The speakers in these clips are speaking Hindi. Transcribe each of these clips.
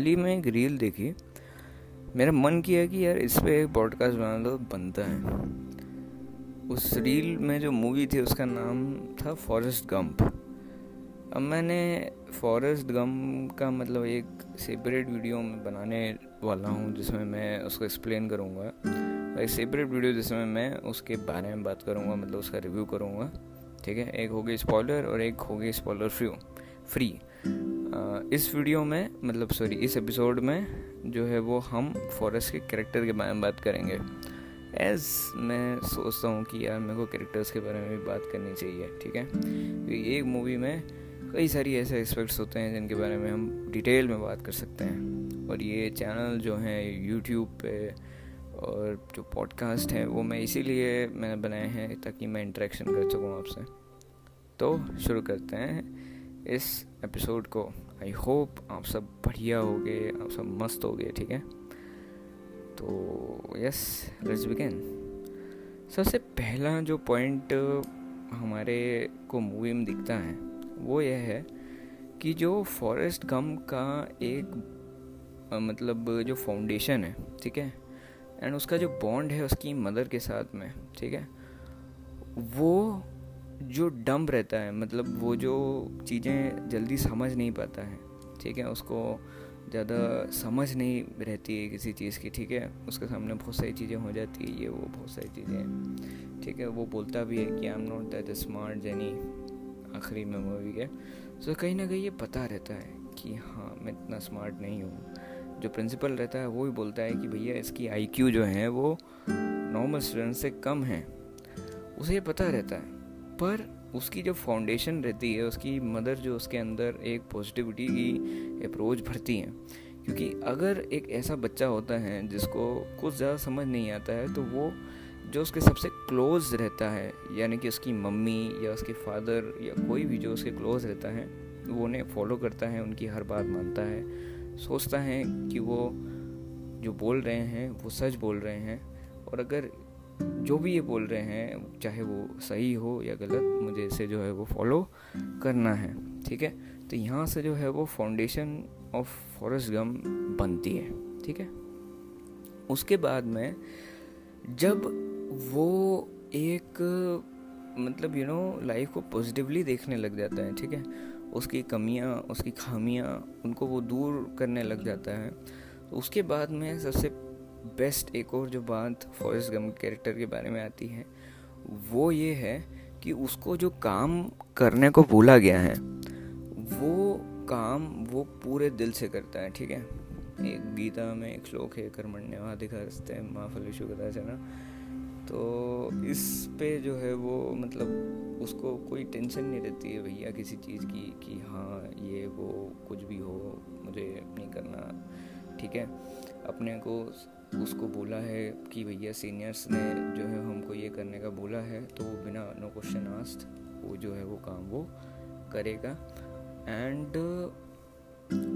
हाल ही में एक रील देखी। मेरा मन किया कि यार इस पर एक पॉडकास्ट बना लो बनता है। उस रील में जो मूवी थी उसका नाम था फॉरेस्ट गंप अब मैंने फॉरेस्ट गम का मतलब एक सेपरेट वीडियो में बनाने वाला हूँ, जिसमें मैं उसको एक्सप्लेन करूँगा। एक सेपरेट वीडियो जिसमें मैं उसके बारे में बात करूँगा मतलब उसका रिव्यू करूँगा। ठीक है? एक होगी स्पॉलर और एक होगी स्पॉलर फ्री फ्री इस वीडियो में मतलब सॉरी, इस एपिसोड में जो है वो हम फॉरेस्ट के कैरेक्टर के बारे में बात करेंगे। एज मैं सोचता हूँ कि यार मेरे को कैरेक्टर्स के बारे में भी बात करनी चाहिए, ठीक है? क्योंकि एक मूवी में कई सारी ऐसे एस्पेक्ट्स होते हैं जिनके बारे में हम डिटेल में बात कर सकते हैं। और ये चैनल जो है यूट्यूब पे और जो पॉडकास्ट हैं, वो मैं इसीलिए मैंने बनाए हैं ताकि मैं इंटरेक्शन कर सकूँ आपसे। तो शुरू करते हैं इस एपिसोड को आई होप आप सब बढ़िया हो गए आप सब मस्त हो गए ठीक है? तो यस लेट्स बिगिन सबसे पहला जो पॉइंट हमारे को मूवी में दिखता है, वो यह है कि जो फॉरेस्ट गम का एक मतलब जो फाउंडेशन है, ठीक है? एंड उसका जो बॉन्ड है उसकी मदर के साथ में, ठीक है? वो जो डम रहता है मतलब वो जो चीज़ें जल्दी समझ नहीं पाता है, ठीक है? उसको ज़्यादा समझ नहीं रहती है किसी चीज़ की, ठीक है? उसके सामने बहुत सारी चीज़ें हो जाती है, ये वो बहुत सारी चीज़ें ठीक है? वो बोलता भी है कि I am not that smart Jenny आखिरी में मूवी के। सो कहीं ना कहीं ये पता रहता है कि हाँ मैं इतना स्मार्ट नहीं हूँ। जो प्रिंसिपल रहता है, वो भी बोलता है कि भैया, इसकी आईक्यू जो है, वो नॉर्मल स्टूडेंट से कम है। उसे ये पता रहता है। पर उसकी जो फाउंडेशन रहती है, उसकी मदर जो उसके अंदर एक पॉजिटिविटी की अप्रोच भरती है। क्योंकि अगर एक ऐसा बच्चा होता है जिसको कुछ ज़्यादा समझ नहीं आता है तो वो जो उसके सबसे क्लोज रहता है, यानी कि उसकी मम्मी या उसके फादर या कोई भी जो उसके क्लोज रहता है, वो उन्हें फॉलो करता है, उनकी हर बात मानता है। सोचता है कि वो जो बोल रहे हैं, वो सच बोल रहे हैं। और अगर जो भी ये बोल रहे हैं, चाहे वो सही हो या गलत, मुझे इसे जो है वो फॉलो करना है, ठीक है? तो यहाँ से जो है वो फाउंडेशन ऑफ़ फॉरेस्ट गम बनती है, ठीक है? उसके बाद में जब वो एक मतलब यू नो लाइफ को पॉजिटिवली देखने लग जाता है, ठीक है? उसकी कमियाँ, उसकी खामियाँ, उनको वो दूर करने लग जाता है तो उसके बाद में सबसे बेस्ट एक और जो बात फॉरेस्ट गम कैरेक्टर के बारे में आती है, वो ये है कि उसको जो काम करने को बोला गया है, वो काम वो पूरे दिल से करता है, ठीक है? एक गीता में एक श्लोक है, कर्मण्य कर्मण्यवाधिकारस्ते माँ फलेशु कदाचना तो इस पे जो है वो मतलब उसको कोई टेंशन नहीं रहती है भैया किसी चीज़ की, कि हाँ ये वो कुछ भी हो, मुझे नहीं करना, ठीक है? अपने को उसको बोला है कि भैया सीनियर्स ने जो है हमको ये करने का बोला है तो वो बिना नो क्वेश्चन आस्ट वो जो है वो काम वो करेगा। एंड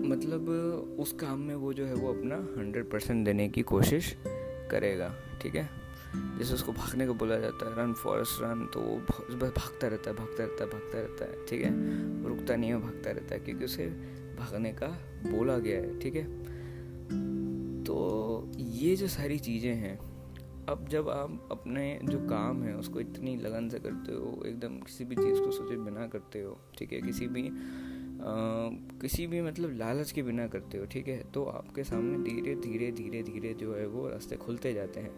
मतलब उस काम में वो जो है वो अपना हंड्रेड परसेंट देने की कोशिश करेगा, ठीक है? जैसे उसको भागने को बोला जाता है रन फॉरेस्ट रन तो वो भागता रहता है, भागता रहता है, भागता रहता है, ठीक है? रुकता नहीं है, भागता रहता है, क्योंकि उसे भागने का बोला गया है, ठीक है? तो ये जो सारी चीज़ें हैं अब जब आप अपने जो काम है उसको इतनी लगन से करते हो एकदम किसी भी चीज़ को सोचे बिना करते हो ठीक है? किसी भी आ, किसी भी मतलब लालच के बिना करते हो ठीक है? तो आपके सामने धीरे धीरे धीरे धीरे जो है वो रास्ते खुलते जाते हैं।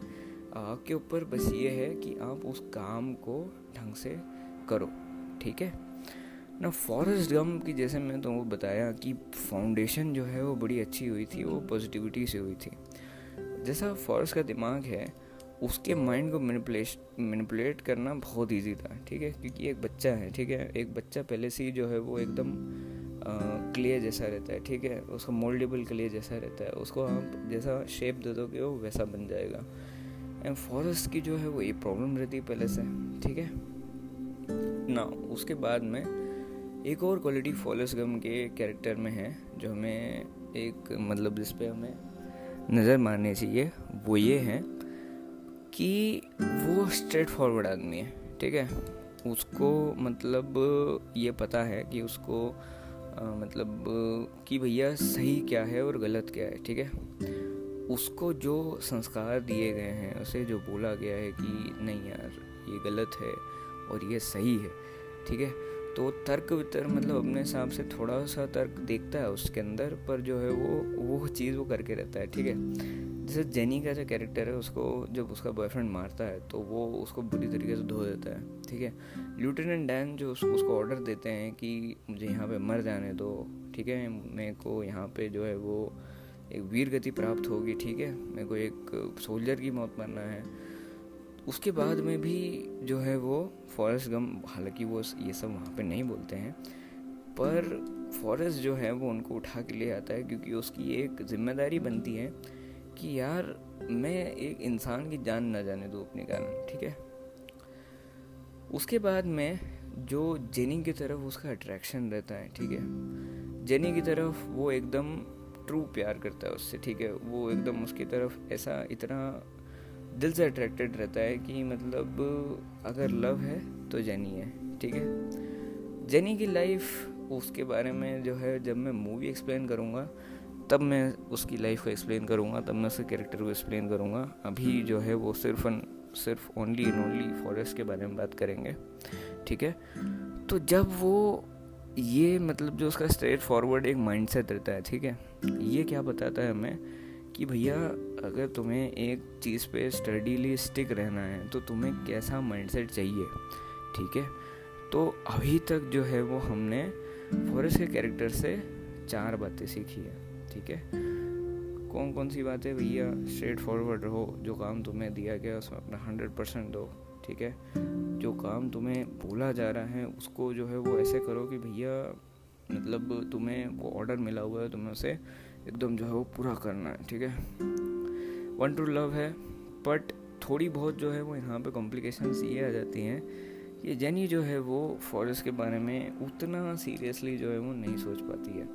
आपके ऊपर बस ये है कि आप उस काम को ढंग से करो ठीक है? ना फॉरेस्ट गम की जैसे मैंने तुमको बताया कि फाउंडेशन जो है वो बड़ी अच्छी हुई थी वो पॉजिटिविटी से हुई थी। जैसा फॉरेस्ट का दिमाग है उसके माइंड को मैनिपुलेट मैनिपुलेट करना बहुत इजी था ठीक है? क्योंकि एक बच्चा है ठीक है? एक बच्चा पहले से ही जो है वो एकदम क्लियर जैसा रहता है ठीक है? उसका मोल्डेबल क्लियर जैसा रहता है। उसको आप जैसा शेप दे दोगे वो वैसा बन जाएगा। एंड फॉरेस्ट की जो है वो ये प्रॉब्लम रहती है पहले से ठीक है? ना उसके बाद में एक और क्वालिटी फॉरेस्ट गम के कैरेक्टर में है जो हमें एक मतलब जिस पे हमें नज़र मारनी चाहिए वो ये है कि वो स्ट्रेट फॉरवर्ड आदमी है ठीक है? उसको मतलब ये पता है कि उसको आ, मतलब कि भैया सही क्या है और गलत क्या है ठीक है? उसको जो संस्कार दिए गए हैं उसे जो बोला गया है कि नहीं यार ये गलत है और ये सही है ठीक है? तो तर्क वितर्क मतलब अपने हिसाब से थोड़ा सा तर्क देखता है उसके अंदर, पर जो है वो वो चीज़ वो करके रहता है, ठीक है? जैसे जेनी का जो कैरेक्टर है, उसको जब उसका बॉयफ्रेंड मारता है तो वो उसको बुरी तरीके से धो देता है, ठीक है? लेफ्टिनेंट डैन जो उसको उसको ऑर्डर देते हैं कि मुझे यहाँ पे मर जाने दो, ठीक है? मेरे को यहाँ पे जो है वो एक वीर गति प्राप्त होगी, ठीक है? मेरे को एक सोल्जर की मौत मरना है। उसके बाद में भी जो है वो फॉरेस्ट गम, हालाँकि वो ये सब वहाँ पे नहीं बोलते हैं, पर फॉरेस्ट जो है वो उनको उठा के ले आता है क्योंकि उसकी एक ज़िम्मेदारी बनती है कि यार, मैं एक इंसान की जान ना जाने दूँ अपने कारण, ठीक है? उसके बाद में जो जेनी की तरफ़ उसका अट्रैक्शन रहता है, ठीक है? जेनी की तरफ़ वो एकदम ट्रू प्यार करता है उससे, ठीक है? वो एकदम उसकी तरफ़ ऐसा इतना दिल से अट्रैक्टेड रहता है कि मतलब अगर लव है तो जेनी है ठीक है? जेनी की लाइफ उसके बारे में जो है जब मैं मूवी एक्सप्लेन करूँगा तब मैं उसकी लाइफ को एक्सप्लेन करूँगा तब मैं उसके कैरेक्टर को एक्सप्लेन करूँगा। अभी जो है वो सिर्फ़ सिर्फ़ ओनली एंड ओनली फॉरेस्ट के बारे में बात करेंगे ठीक है? तो जब वो ये मतलब जो उसका स्ट्रेट फॉरवर्ड एक माइंडसेट रहता है ठीक है? ये क्या बताता है हमें कि भैया अगर तुम्हें एक चीज़ पे स्टडीली स्टिक रहना है तो तुम्हें कैसा माइंडसेट चाहिए? ठीक है? तो अभी तक जो है वो हमने फॉरेस्ट के कैरेक्टर से चार बातें सीखी है। ठीक है? कौन कौन सी बातें भैया स्ट्रेट फॉरवर्ड रहो जो काम तुम्हें दिया गया उसमें अपना हंड्रेड परसेंट दो। ठीक है? जो काम तुम्हें बोला जा रहा है, उसको जो है वो ऐसे करो कि भैया मतलब तुम्हें वो ऑर्डर मिला हुआ है, तुम्हें उसे एकदम जो है वो पूरा करना है। ठीक है? वन टू लव है बट थोड़ी बहुत जो है वो यहाँ पे कॉम्प्लिकेशंस ये आ जाती हैं कि जेनी जो है वो फॉरेस्ट के बारे में उतना सीरियसली जो है वो नहीं सोच पाती है।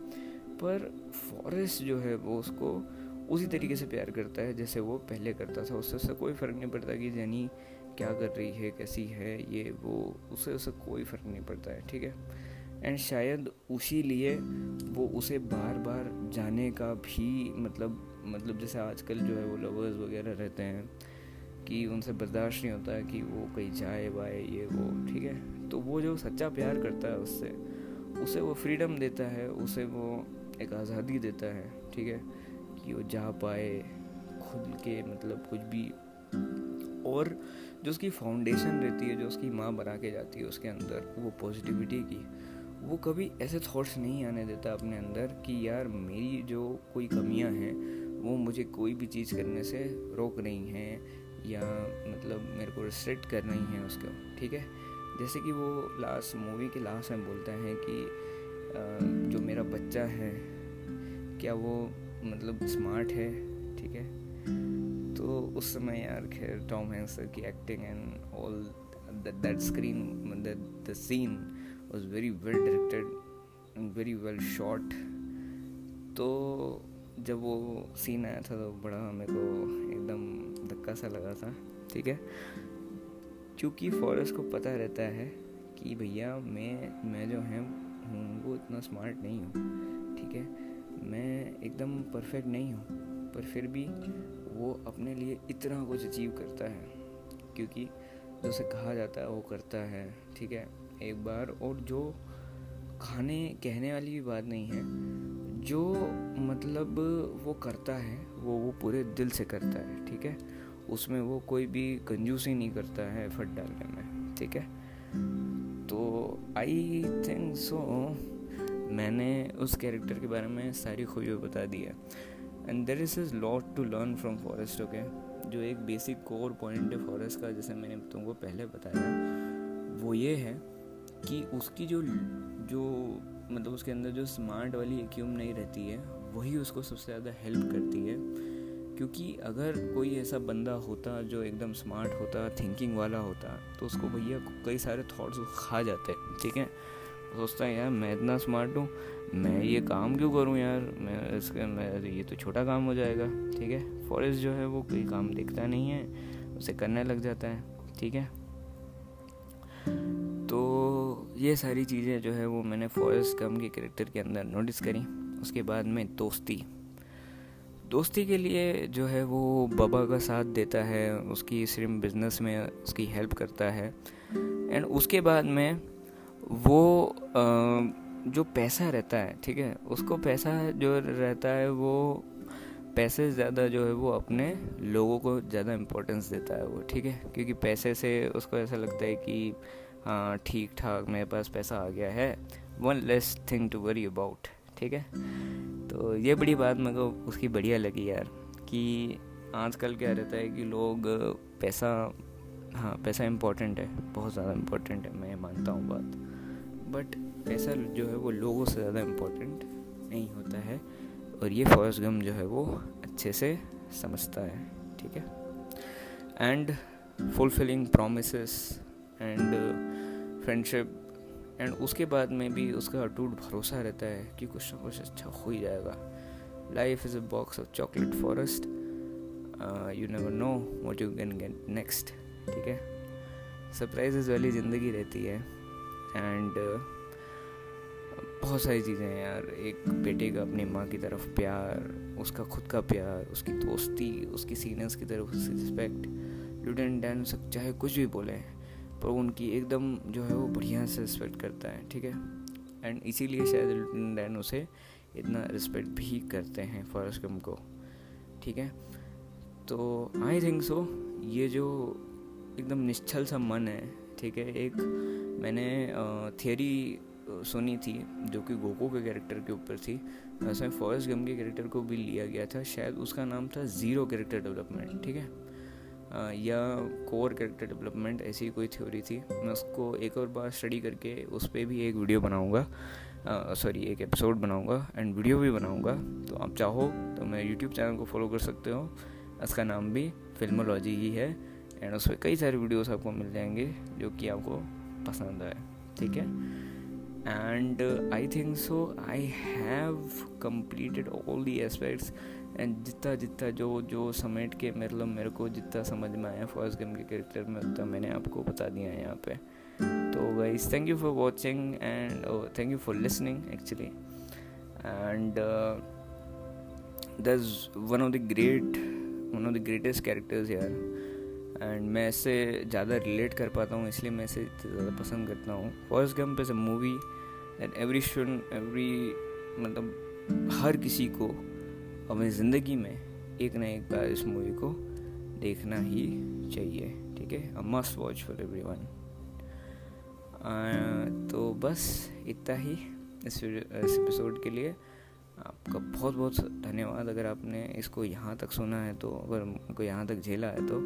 पर फॉरेस्ट जो है वो उसको उसी तरीके से प्यार करता है जैसे वो पहले करता था। उससे उससे कोई फ़र्क नहीं पड़ता कि जेनी क्या कर रही है, कैसी है, ये वो, उससे उससे कोई फ़र्क नहीं पड़ता है, ठीक है? एंड शायद उसी लिए वो उसे बार बार जाने का भी मतलब मतलब जैसे आजकल जो है वो लवर्स वगैरह रहते हैं, कि उनसे बर्दाश्त नहीं होता कि वो कहीं जाए वाए ये, वो, ठीक है? तो वो जो सच्चा प्यार करता है उससे, उसे वो फ्रीडम देता है, उसे वो एक आज़ादी देता है, ठीक है? कि वो जा पाए, खुद के मतलब कुछ भी। और जो उसकी फाउंडेशन रहती है, जो उसकी माँ बना के जाती है उसके अंदर, वो पॉजिटिविटी की, वो कभी ऐसे थॉट्स नहीं आने देता अपने अंदर कि यार मेरी जो कोई कमियाँ हैं वो मुझे कोई भी चीज़ करने से रोक रही हैं या मतलब मेरे को रिस्ट्रिक्ट कर रही हैं उसको, ठीक है? जैसे कि वो लास्ट मूवी के लास्ट में बोलता है कि जो मेरा बच्चा है, क्या वो मतलब स्मार्ट है, ठीक है? तो उस समय यार खैर टॉम हैंक्स की acting and all that screen the scene was very well directed very well shot तो जब वो सीन आया था तो बड़ा मेरे को एकदम धक्का सा लगा था, ठीक है? क्योंकि फॉरेस्ट को पता रहता है कि भैया मैं मैं जो है, हूँ, वो इतना स्मार्ट नहीं हूँ, ठीक है? मैं एकदम परफेक्ट नहीं हूँ, पर फिर भी वो अपने लिए इतना कुछ अचीव करता है, क्योंकि जो उसे कहा जाता है, वो करता है, ठीक है? एक बार और जो खाने, कहने वाली भी बात नहीं है जो मतलब वो करता है, वो वो पूरे दिल से करता है, ठीक है? उसमें वो कोई भी कंजूसी नहीं करता है एफर्ट डालने में, ठीक है? तो आई थिंक सो मैंने उस कैरेक्टर के बारे में सारी खूबियाँ बता दी है and there is is lot to learn from Forrest okay जो एक बेसिक कोर पॉइंट है फॉरेस्ट का, जैसे मैंने तुमको पहले बताया, वो ये है कि उसकी जो जो मतलब उसके अंदर जो स्मार्ट वाली एक्यूम नहीं रहती है, वही उसको सबसे ज़्यादा हेल्प करती है। क्योंकि अगर कोई ऐसा बंदा होता जो एकदम स्मार्ट होता थिंकिंग वाला होता तो उसको भैया कई सारे थॉट्स खा जाते, ठीक है? सोचता है, यार, मैं इतना स्मार्ट हूँ, मैं ये काम क्यों करूँ यार? मैं इसके मैं ये तो छोटा काम हो जाएगा, ठीक है? फॉरेस्ट जो है वो कोई काम देखता नहीं है, उसे करने लग जाता है, ठीक है? ये सारी चीज़ें जो है वो मैंने फॉरेस्ट गम के करेक्टर के अंदर नोटिस करी। उसके बाद में दोस्ती। दोस्ती के लिए जो है वो बाबा का साथ देता है, उसकी सिर्फ़ बिज़नेस में उसकी हेल्प करता है। एंड उसके बाद में वो जो पैसा रहता है, ठीक है, उसको पैसा जो रहता है वो पैसे ज़्यादा जो है वो अपने लोगों को ज़्यादा इम्पोर्टेंस देता है वो, ठीक है? क्योंकि पैसे से उसको ऐसा लगता है कि ठीक ठाक मेरे पास पैसा आ गया है। One less thing to worry about ठीक है? तो ये बड़ी बात मेरे को उसकी बढ़िया लगी यार, कि आजकल क्या रहता है कि लोग पैसा हाँ पैसा इम्पोर्टेंट है, बहुत ज़्यादा इम्पोर्टेंट है, मैं मानता हूँ बात। बट पैसा जो है वो लोगों से ज़्यादा इम्पोर्टेंट नहीं होता है, और ये फॉरेस्ट गम जो है वो अच्छे से समझता है, ठीक है? And fulfilling promise and friendship and उसके बाद में भी उसका अटूट भरोसा रहता है कि कुछ ना कुछ अच्छा हो ही जाएगा। Life is a box of chocolate Forrest you never know what you can get next ठीक है? सरप्राइजेज वाली ज़िंदगी रहती है एंड uh, बहुत सारी चीज़ें हैं यार। एक बेटे का अपनी माँ की तरफ़ प्यार उसका खुद का प्यार उसकी दोस्ती उसकी सीनियर्स की तरफ़ उसकी रिस्पेक्ट लुटेंट डैन सब चाहे कुछ भी बोले पर उनकी एकदम जो है वो बढ़िया से रिस्पेक्ट करता है, ठीक है? एंड इसीलिए शायद डैन उसे इतना रिस्पेक्ट भी करते हैं फॉरेस्ट गम को, ठीक है? तो आई थिंक सो ये जो एकदम निश्चल सा मन है, ठीक है? एक मैंने थियरी सुनी थी, जो कि गोको के कैरेक्टर के ऊपर थी। वैसे फॉरेस्ट गम के कैरेक्टर को भी लिया गया था, शायद उसका नाम था ज़ीरो कैरेक्टर डेवलपमेंट ठीक है? या कोर कैरेक्टर डेवलपमेंट ऐसी कोई थ्योरी थी, मैं उसको एक और बार स्टडी करके उस पर भी एक वीडियो बनाऊँगा। सॉरी एक एपिसोड बनाऊँगा एंड वीडियो भी बनाऊँगा। तो आप चाहो तो मैं यूट्यूब चैनल को फॉलो कर सकते हो। उसका नाम भी फिल्मोलॉजी ही है एंड उस पर कई सारे वीडियोस आपको मिल जाएँगे जो कि आपको पसंद आए। ठीक है? And I think so I have completed all the aspects जितना जितना जो जो समेट के मतलब मेरे को जितना समझ में आया फ़र्स्ट गेम के कैरेक्टर में, उतना मैंने आपको बता दिया है यहाँ पे। तो guys thank you for watching and thank you for listening actually and that's one of the great one of the greatest characters यार एंड मैं इससे ज़्यादा रिलेट कर पाता हूँ, इसलिए मैं इसे ज़्यादा पसंद करता हूँ। Forrest Gump movie that every should every मतलब हर किसी को अपनी ज़िंदगी में एक ना एक बार इस मूवी को देखना ही चाहिए, ठीक है? A must watch for everyone तो बस इतना ही इस इस एपिसोड के लिए। आपका बहुत बहुत धन्यवाद। अगर आपने इसको यहाँ तक सुना है तो अगर को यहाँ तक झेला है तो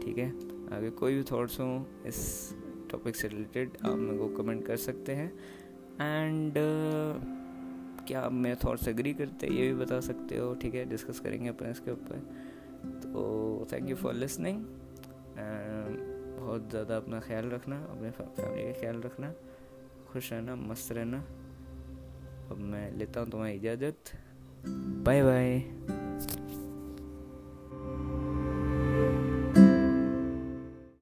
ठीक है? अगर कोई भी थॉट्स हो इस टॉपिक से रिलेटेड आप मेरे को कमेंट कर सकते हैं। एंड क्या आप मेरे थॉट्स एग्री करते हैं, ये भी बता सकते हो, ठीक है डिस्कस करेंगे अपने इसके ऊपर। तो थैंक यू फॉर लिसनिंग बहुत ज़्यादा अपना ख्याल रखना, अपने फैमिली का ख्याल रखना, खुश रहना, मस्त रहना। अब मैं लेता हूँ तुम्हारी इजाज़त। Bye bye